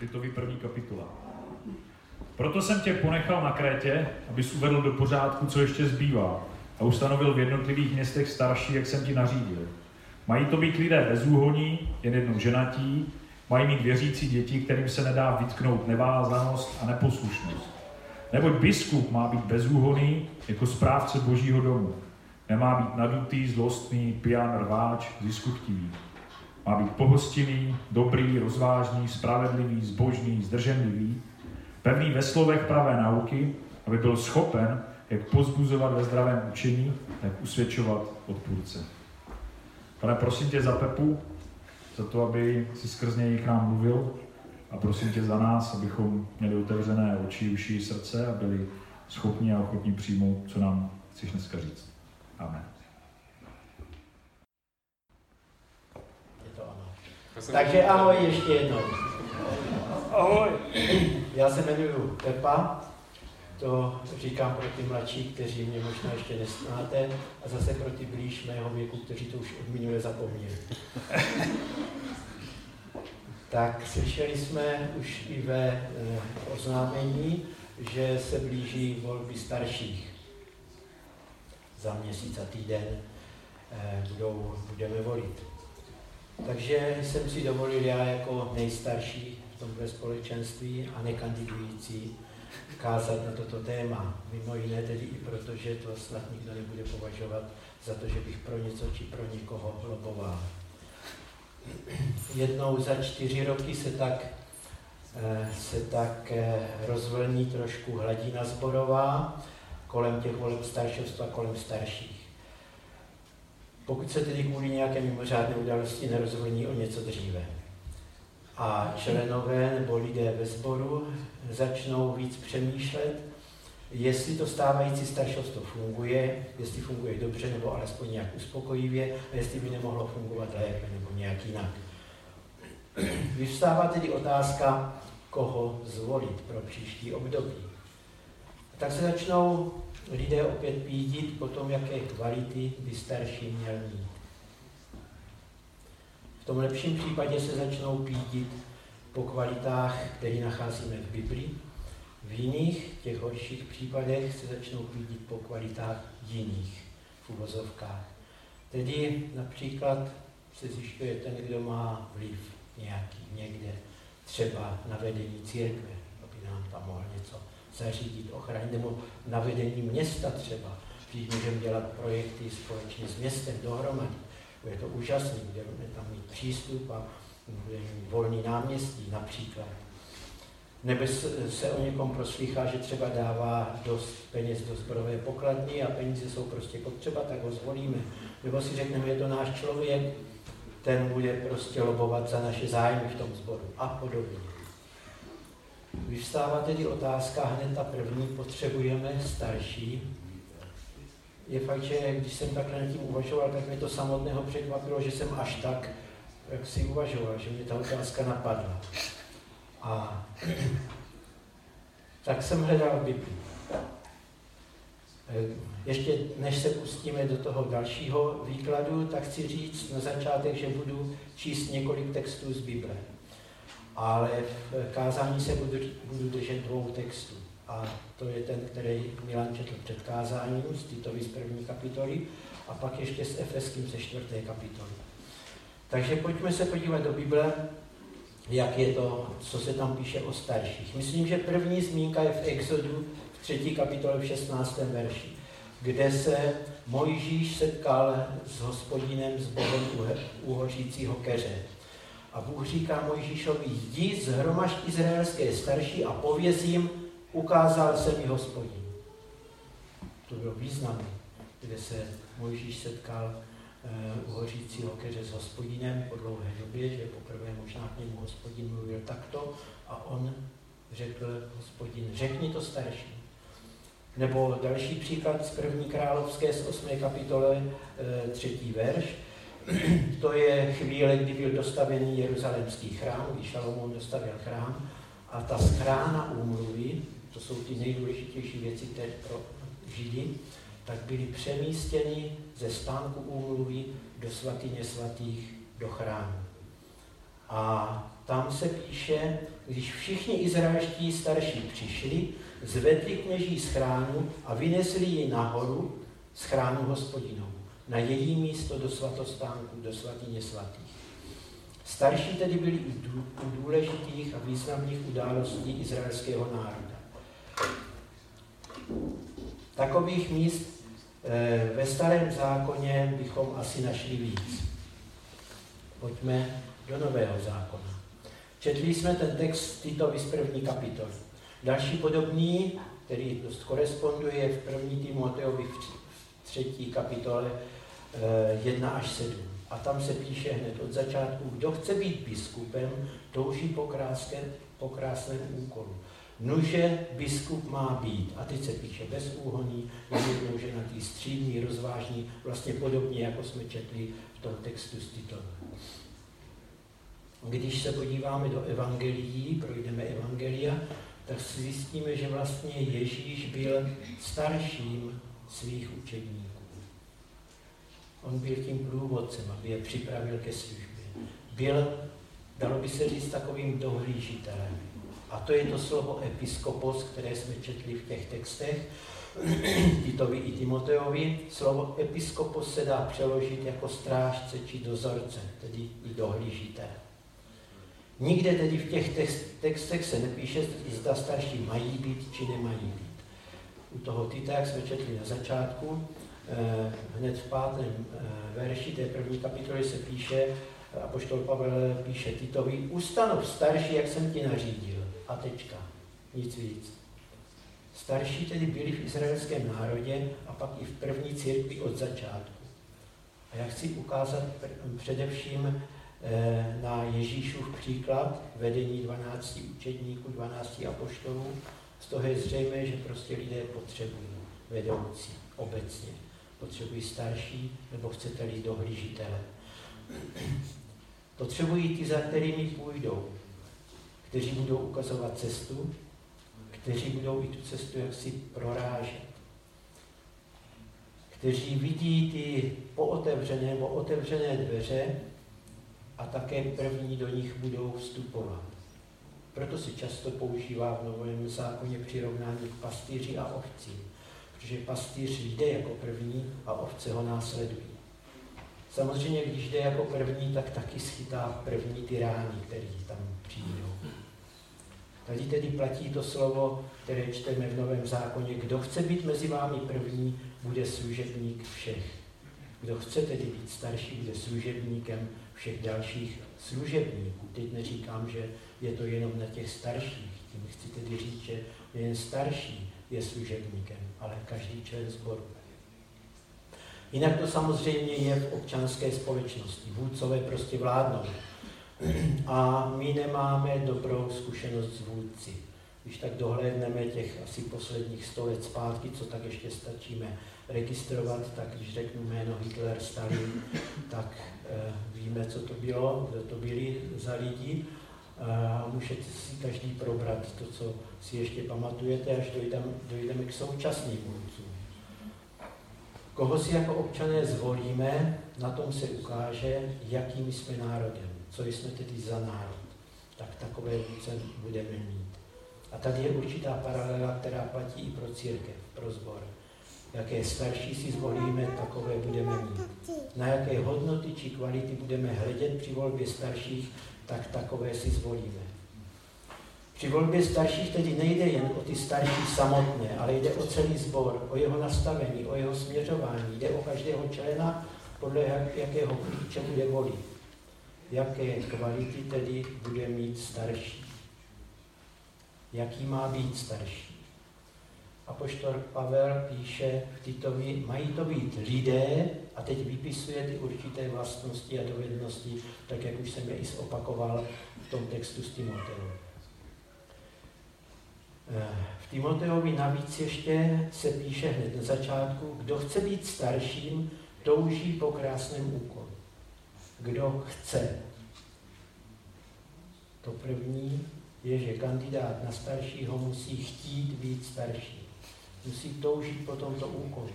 Titový první kapitola. Proto jsem tě ponechal na Krétě, abys uvedl do pořádku, co ještě zbývá, a ustanovil v jednotlivých městech starší, jak jsem ti nařídil. Mají to být lidé bezúhoní, jen jednou ženatí, mají mít věřící děti, kterým se nedá vytknout nevázanost a neposlušnost. Neboť biskup má být bezúhoný jako správce božího domu. Nemá být nadutý, zlostný, pijan, rváč, ziskuchtivý. Má být pohostinný, dobrý, rozvážný, spravedlivý, zbožný, zdrženlivý, pevný ve slovech pravé nauky, aby byl schopen jak pozbuzovat ve zdravém učení, tak usvědčovat odpůrce. Pane, prosím tě za Pepu, za to, aby si skrz něj k nám mluvil a prosím tě za nás, abychom měli otevřené oči, uši, srdce a byli schopni a ochotní přijmout, co nám chceš dneska říct. Amen. Je to ano. Takže ahoj ještě jednou. Ahoj. Já se jmenuji Pepa, to říkám pro ty mladší, kteří mě možná ještě nesnáte, a zase pro ty blíž mého věku, kteří to už od minule zapomněli. tak slyšeli jsme už i ve e, oznámení, že se blíží volby starších. Za měsíc a týden e, budou, budeme volit. Takže jsem si dovolil já jako nejstarší v tomto společenství a nekandidující kázat na toto téma. Mimo jiné tedy i proto, že to snad nikdo nebude považovat za to, že bych pro něco či pro někoho loboval. Jednou za čtyři roky se tak, eh, se tak eh, rozvlní trošku hladina zborová kolem těch voleb staršovstva, kolem starších. Pokud se tedy kvůli nějaké mimořádné události nerozvlní o něco dříve a členové nebo lidé ve sboru začnou víc přemýšlet, jestli to stávající staršovstvo funguje, jestli funguje dobře nebo alespoň nějak uspokojivě a jestli by nemohlo fungovat lépe nebo nějak jinak. Vyvstává tedy otázka, koho zvolit pro příští období. Tak se začnou lidé opět pídit po tom, jaké kvality by starší měl mít. V tom lepším případě se začnou pídit po kvalitách, které nacházíme v Biblii. V jiných, těch horších případech se začnou pídit po kvalitách jiných v uvozovkách. Tedy například se zjišťuje ten, kdo má vliv nějaký někde, třeba na vedení církve, aby nám tam mohl něco zařídit, ochránit, nebo na vedení města třeba, když můžeme dělat projekty společně s městem dohromady je to úžasné, budeme tam mít přístup a budeme mít volný náměstí například. Nebo se o někom proslýchá, že třeba dává dost peněz do zborové pokladny a peníze jsou prostě potřeba, tak ho zvolíme. Nebo si řekneme, je to náš člověk, ten bude prostě lobovat za naše zájmy v tom sboru a podobně. Vyvstává tedy otázka, hned ta první, potřebujeme starší, je fakt, že když jsem takhle nad tím uvažoval, tak mě to samotného překvapilo, že jsem až tak, jak si uvažoval, že mě ta otázka napadla. A tak jsem hledal Bibli. Eh, ještě než se pustíme do toho dalšího výkladu, tak chci říct na začátek, že budu číst několik textů z Bible. Ale v kázání se budu, budu držet dvou textů. A to je ten, který Milan četl před kázáním z Titovi z první kapitoly a pak ještě s Efeským ze čtvrté kapitoly. Takže pojďme se podívat do Bible, jak je to, co se tam píše o starších. Myslím, že první zmínka je v Exodu v třetí kapitole v 16. verši, kde se Mojžíš setkal s hospodinem, s Bohem u hořícího keře. A Bůh říká Mojžíšovi, jdi zhromažď izraelské starší a pověz jim, ukázal se mi hospodin. To bylo významné, kde se Mojžíš setkal uh, u hořícího keře s hospodinem po dlouhé době, že poprvé možná k němu hospodin mluvil takto a on řekl hospodin, řekni to starší. Nebo další příklad z první královské z 8. kapitole, e, třetí verš. To je chvíle, kdy byl dostavený jeruzalemský chrám, kdy Šalomón dostavil chrám a ta schrána úmluvy, to jsou ty nejdůležitější věci teď pro Židy, tak byly přemístěny ze stánku úmluvy do svatyně svatých do chrámu. A tam se píše, když všichni izraelští starší přišli, zvedli kněží schránu a vynesli ji nahoru schránu hospodinovu, na její místo do svatostánku, do svatyně svatých. Starší tedy byli u důležitých a významných událostí izraelského národa. Takových míst eh, ve starém zákoně bychom asi našli víc. Pojďme do nového zákona. Četli jsme ten text Titovi z první kapitoly. Další podobný, který dost koresponduje v první Timoteovi v třetí kapitole 1 eh, až 7. A tam se píše hned od začátku, kdo chce být biskupem, touží po, kráské, po krásném úkolu. Nuže biskup má být, a teď se píše bezúhoný, jednou ženatý, střídný, rozvážný, vlastně podobně, jako jsme četli v tom textu z Titova. Když se podíváme do evangelií, projdeme evangelia, tak si zjistíme, že vlastně Ježíš byl starším svých učedníků. On byl tím průvodcem, aby je připravil ke službě. Byl, dalo by se říct, takovým dohlížitelem. A to je to slovo episkopos, které jsme četli v těch textech, Titovi i Timoteovi. Slovo episkopos se dá přeložit jako strážce či dozorce, tedy i dohlížitel. Nikde tedy v těch textech se nepíše, zda starší mají být či nemají být. U toho Tita, jak jsme četli na začátku, hned v pátém eh, verši té první kapitoly se píše, a poštol Pavel píše Titovi, ustanov starší, jak jsem ti nařídil. A tečka. Nic víc. Starší tedy byli v izraelském národě a pak i v první církvi od začátku. A já chci ukázat především Eh, na Ježíšův příklad vedení 12 učedníků, 12 apoštolů. Z toho je zřejmé, že prostě lidé potřebují vedoucí obecně. Potřebují starší, nebo chcete-li dohlížitele. Potřebují ty, za kterými půjdou, kteří budou ukazovat cestu, kteří budou i tu cestu jaksi prorážet. Kteří vidí ty pootevřené nebo otevřené dveře a také první do nich budou vstupovat. Proto se často používá v Novém zákoně přirovnání k pastýři a ovci, protože pastýř jde jako první a ovce ho následují. Samozřejmě, když jde jako první, tak taky schytá první ty rány, které tam přijdou. Tady tedy platí to slovo, které čteme v Novém zákoně. Kdo chce být mezi vámi první, bude služebník všech. Kdo chce tedy být starší, bude služebníkem všech dalších služebníků. Teď neříkám, že je to jenom na těch starších. Tím chci tedy říct, že jen starší je služebníkem, ale každý člen sboru. Jinak to samozřejmě je v občanské společnosti. Vůdcové prostě vládnou. A my nemáme dobrou zkušenost s vůdci. Když tak dohlédneme těch asi posledních sto let zpátky, co tak ještě stačíme registrovat, tak když řeknu jméno Hitler, Stalin, tak e, víme, co to bylo, kdo to byli za lidi a můžete si každý probrat to, co si ještě pamatujete, až dojdeme, dojdeme k současným vůdcům. Koho si jako občané zvolíme, na tom se ukáže, jakým jsme národem, co jsme tedy za národ. Tak takové vůdce budeme mít. A tady je určitá paralela, která platí i pro církev, pro zbor jaké starší si zvolíme, takové budeme mít. Na jaké hodnoty či kvality budeme hledět při volbě starších, tak takové si zvolíme. Při volbě starších tedy nejde jen o ty starší samotné, ale jde o celý sbor, o jeho nastavení, o jeho směřování, jde o každého člena, podle jakého klíče bude volit. Jaké kvality tedy bude mít starší. Jaký má být starší. Apoštol Pavel píše v Titovi, mají to být lidé, a teď vypisuje ty určité vlastnosti a dovednosti, tak jak už jsem je i zopakoval v tom textu s Timoteou. Eh, v Timoteovi navíc ještě se píše hned na začátku, kdo chce být starším, touží po krásném úkolu. Kdo chce. To první je, že kandidát na staršího musí chtít být starší musí toužit po tomto úkolu.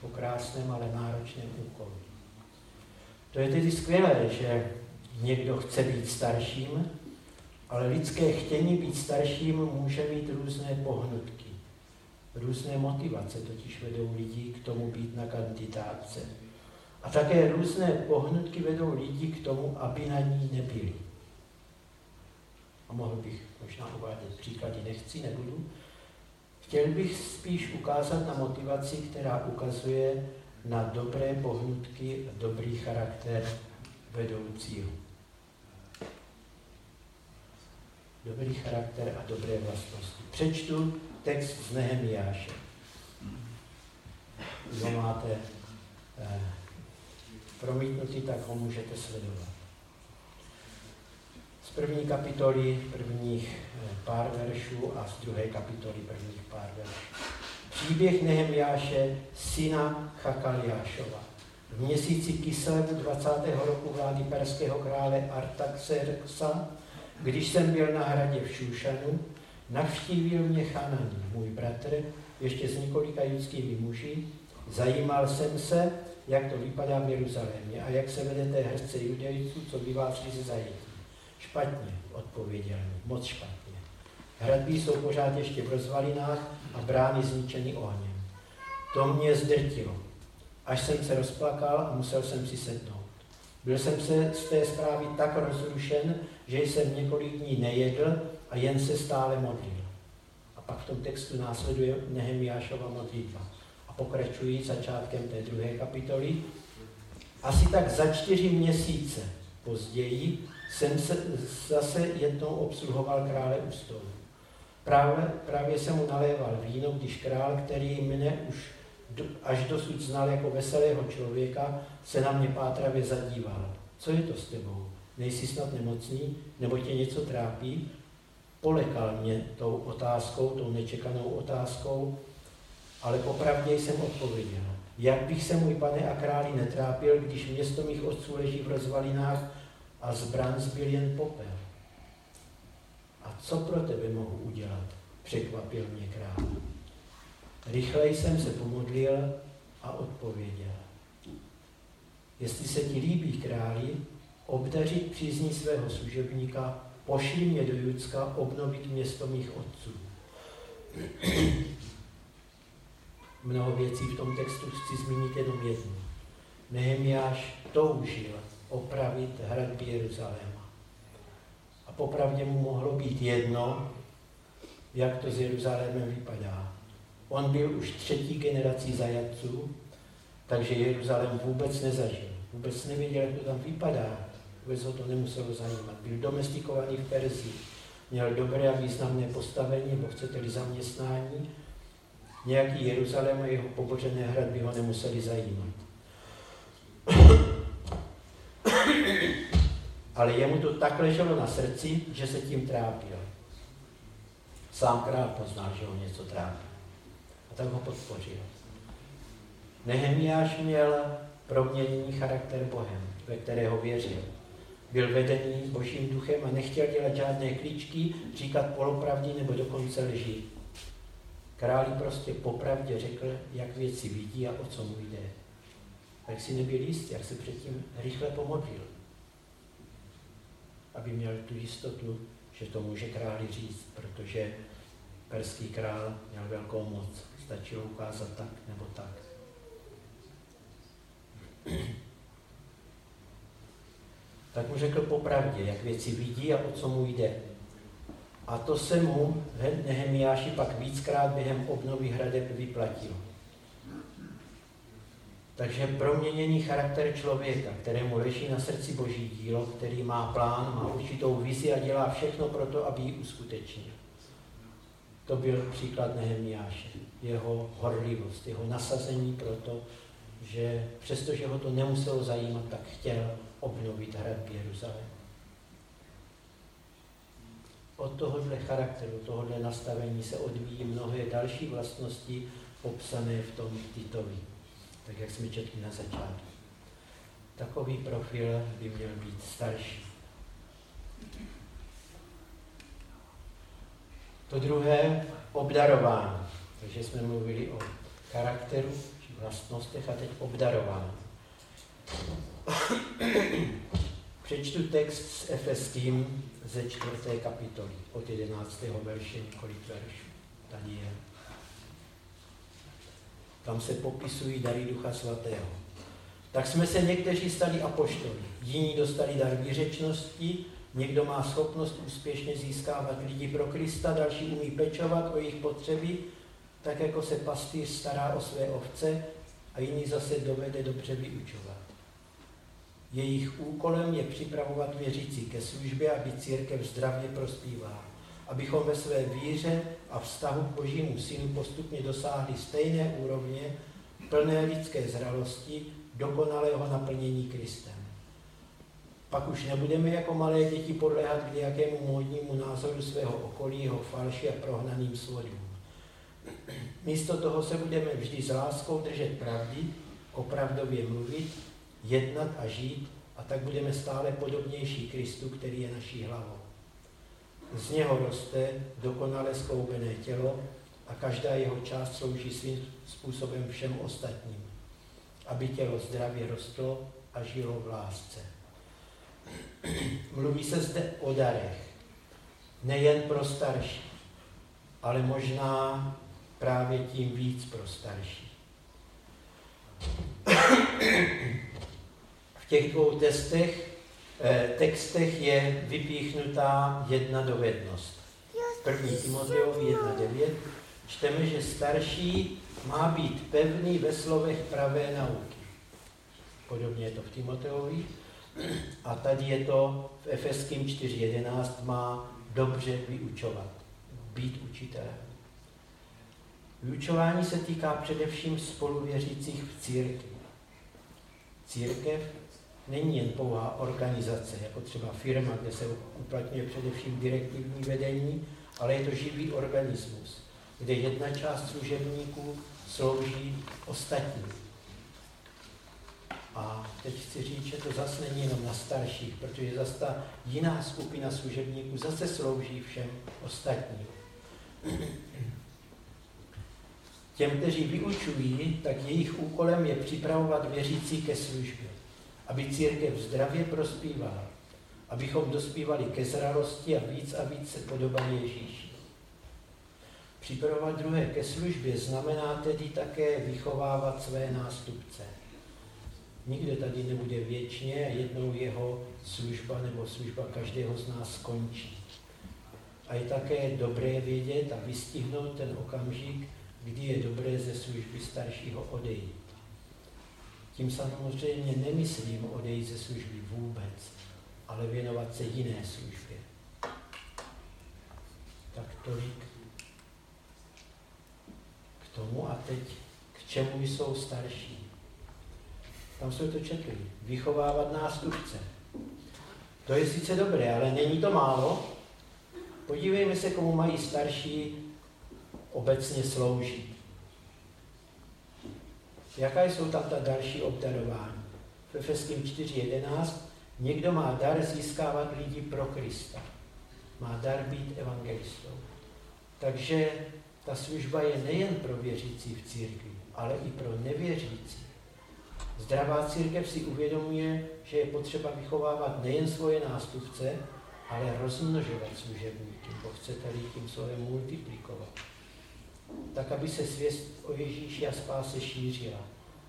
Po krásném, ale náročném úkolu. To je tedy skvělé, že někdo chce být starším, Ale lidské chtění být starším může mít různé pohnutky. Různé motivace totiž vedou lidi k tomu být na kandidátce. A také různé pohnutky vedou lidi k tomu, aby na ní nebyli. A mohl bych možná uvádět příklady, nechci, nebudu. Chtěl bych spíš ukázat na motivaci, která ukazuje na dobré pohnutky a dobrý charakter vedoucího. Dobrý charakter a dobré vlastnosti. Přečtu text z Nehemiáše. Kdo máte eh, promítnutý, tak ho můžete sledovat. První kapitoly prvních eh, pár veršů a z druhé kapitoly prvních pár veršů. Příběh Nehemiáše, syna Chakaliášova. V měsíci Kislevu 20. roku vlády perského krále Artaxerxa, když jsem byl na hradě v Šušanu, navštívil mě Chananí, můj bratr, ještě s několika judskými muži. Zajímal jsem se, jak to vypadá v Jeruzalémě a jak se vedete hrdce judejců, co vás ze zajetí. Špatně, odpověděl moc špatně. Hradby jsou pořád ještě v rozvalinách a brány zničeny ohněm. To mě zdrtilo, až jsem se rozplakal a musel jsem si sednout. Byl jsem se z té zprávy tak rozrušen, že jsem několik dní nejedl a jen se stále modlil. A pak v tom textu následuje Nehemiášova modlitba. A pokračují začátkem té druhé kapitoly. Asi tak za čtyři měsíce později jsem se zase jednou obsluhoval krále u stolu. Právě, právě jsem mu naléval víno, když král, který mne už do, až dosud znal jako veselého člověka, se na mě pátravě zadíval. Co je to s tebou? Nejsi snad nemocný? Nebo tě něco trápí? Polekal mě tou otázkou, tou nečekanou otázkou, ale popravdě jsem odpověděl. Jak bych se, můj pane a králi, netrápil, když město mých otců leží v rozvalinách a zbran zbyl jen popel? A co pro tebe mohu udělat? Překvapil mě král. Rychleji jsem se pomodlil a odpověděl. Jestli se ti líbí, králi, obdařit přízní svého služebníka, pošli mě do Judska obnovit město mých otců. Mnoho věcí v tom textu chci zmínit jenom jednu. Nehemiáš toužil opravit hradby Jeruzaléma. A popravdě mu mohlo být jedno, jak to s Jeruzalémem vypadá. On byl už třetí generací zajatců, takže Jeruzalém vůbec nezažil. Vůbec nevěděl, jak to tam vypadá. Vůbec ho to nemuselo zajímat. Byl domestikovaný v Persii. Měl dobré a významné postavení, nebo chcete-li zaměstnání. Nějaký Jeruzalém a jeho pobořené hradby ho nemuseli zajímat. Ale jemu to tak leželo na srdci, že se tím trápil. Sám král poznal, že ho něco trápí. A tak ho podpořil. Nehemiáš měl proměněný charakter Bohem, ve kterého věřil. Byl vedený božím duchem a nechtěl dělat žádné klíčky, říkat polopravdy nebo dokonce lži. Králi prostě popravdě řekl, jak věci vidí a o co mu jde. Tak si nebyl jistý, jak se předtím rychle pomodlil, aby měl tu jistotu, že to může králi říct, protože perský král měl velkou moc. Stačilo ukázat tak nebo tak. Tak mu řekl popravdě, jak věci vidí a o co mu jde. A to se mu Nehemiáši pak víckrát během obnovy hradeb vyplatilo. Takže proměněný charakter člověka, kterému leží na srdci boží dílo, který má plán, má určitou vizi a dělá všechno pro to, aby ji uskutečnil. To byl příklad Nehemiáše. Jeho horlivost, jeho nasazení pro to, že přestože ho to nemuselo zajímat, tak chtěl obnovit hrad Jeruzalém. Od tohohle charakteru, tohohle nastavení se odvíjí mnohé další vlastnosti popsané v tom Titovi, tak jak jsme četli na začátku. Takový profil by měl být starší. To druhé, obdarování. Takže jsme mluvili o charakteru, vlastnostech a teď obdarování. Přečtu text s Efeským ze čtvrté kapitoly, od 11. verše několik veršů. Tady je. Tam se popisují dary Ducha Svatého. Tak jsme se někteří stali apoštoli, jiní dostali dar výřečnosti, někdo má schopnost úspěšně získávat lidi pro Krista, další umí pečovat o jejich potřeby, tak jako se pastýř stará o své ovce a jiný zase dovede dobře vyučovat. Jejich úkolem je připravovat věřící ke službě, aby církev zdravě prospívala, abychom ve své víře a vztahu k Božímu synu postupně dosáhli stejné úrovně plné lidské zralosti, dokonalého naplnění Kristem. Pak už nebudeme jako malé děti podléhat k nějakému módnímu názoru svého okolí, jeho falši a prohnaným svodům. Místo toho se budeme vždy s láskou držet pravdy, opravdově mluvit, jednat a žít a tak budeme stále podobnější Kristu, který je naší hlavou. Z něho roste dokonale skloubené tělo a každá jeho část slouží svým způsobem všem ostatním, aby tělo zdravě rostlo a žilo v lásce. Mluví se zde o darech, nejen pro starší, ale možná právě tím víc pro starší. V těch dvou testech, textech je vypíchnutá jedna dovednost. První Timoteovi 1.9 čteme, že starší má být pevný ve slovech pravé nauky. Podobně je to v Timoteovi. A tady je to v Efeským 4.11 má dobře vyučovat, být učitelem. Vyučování se týká především spoluvěřících v církvi. Církev není jen pouhá organizace, jako třeba firma, kde se uplatňuje především direktivní vedení, ale je to živý organismus, kde jedna část služebníků slouží ostatním. A teď chci říct, že to zase není jenom na starších, protože zase ta jiná skupina služebníků zase slouží všem ostatním. Těm, kteří vyučují, tak jejich úkolem je připravovat věřící ke službě, aby církev zdravě prospívala, abychom dospívali ke zralosti a víc a víc se podobali Ježíši. Připravovat druhé ke službě znamená tedy také vychovávat své nástupce. Nikdo tady nebude věčně a jednou jeho služba nebo služba každého z nás skončí. A je také dobré vědět a vystihnout ten okamžik, kdy je dobré ze služby staršího odejít. Tím samozřejmě nemyslím odejít ze služby vůbec, ale věnovat se jiné službě. Tak tolik k tomu a teď k čemu jsou starší. Tam jsme to četli. Vychovávat nástupce. To je sice dobré, ale není to málo. Podívejme se, komu mají starší obecně sloužit. Jaká jsou tam ta další obdarování? V Efeským 4.11 někdo má dar získávat lidi pro Krista. Má dar být evangelistou. Takže ta služba je nejen pro věřící v církvi, ale i pro nevěřící. Zdravá církev si uvědomuje, že je potřeba vychovávat nejen svoje nástupce, ale rozmnožovat služebníky, bo chcete-li tím slovem multiplikovat tak aby se svěst o Ježíši a spáse šířila,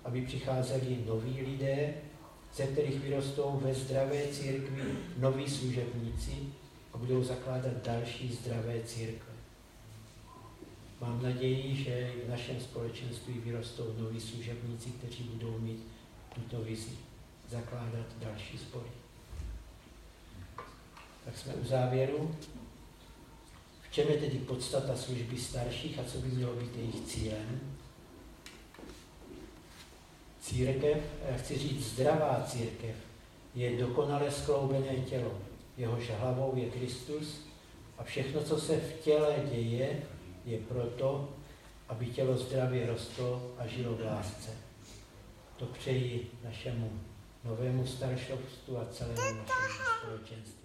aby přicházeli noví lidé, ze kterých vyrostou ve zdravé církvi noví služebníci a budou zakládat další zdravé církve. Mám naději, že v našem společenství vyrostou noví služebníci, kteří budou mít tuto vizi, zakládat další spory. Tak jsme u závěru čem je tedy podstata služby starších a co by mělo být jejich cílem? Církev, chci říct zdravá církev, je dokonale skloubené tělo. Jehož hlavou je Kristus a všechno, co se v těle děje, je proto, aby tělo zdravě rostlo a žilo v lásce. To přeji našemu novému staršovstvu a celému našemu společenství.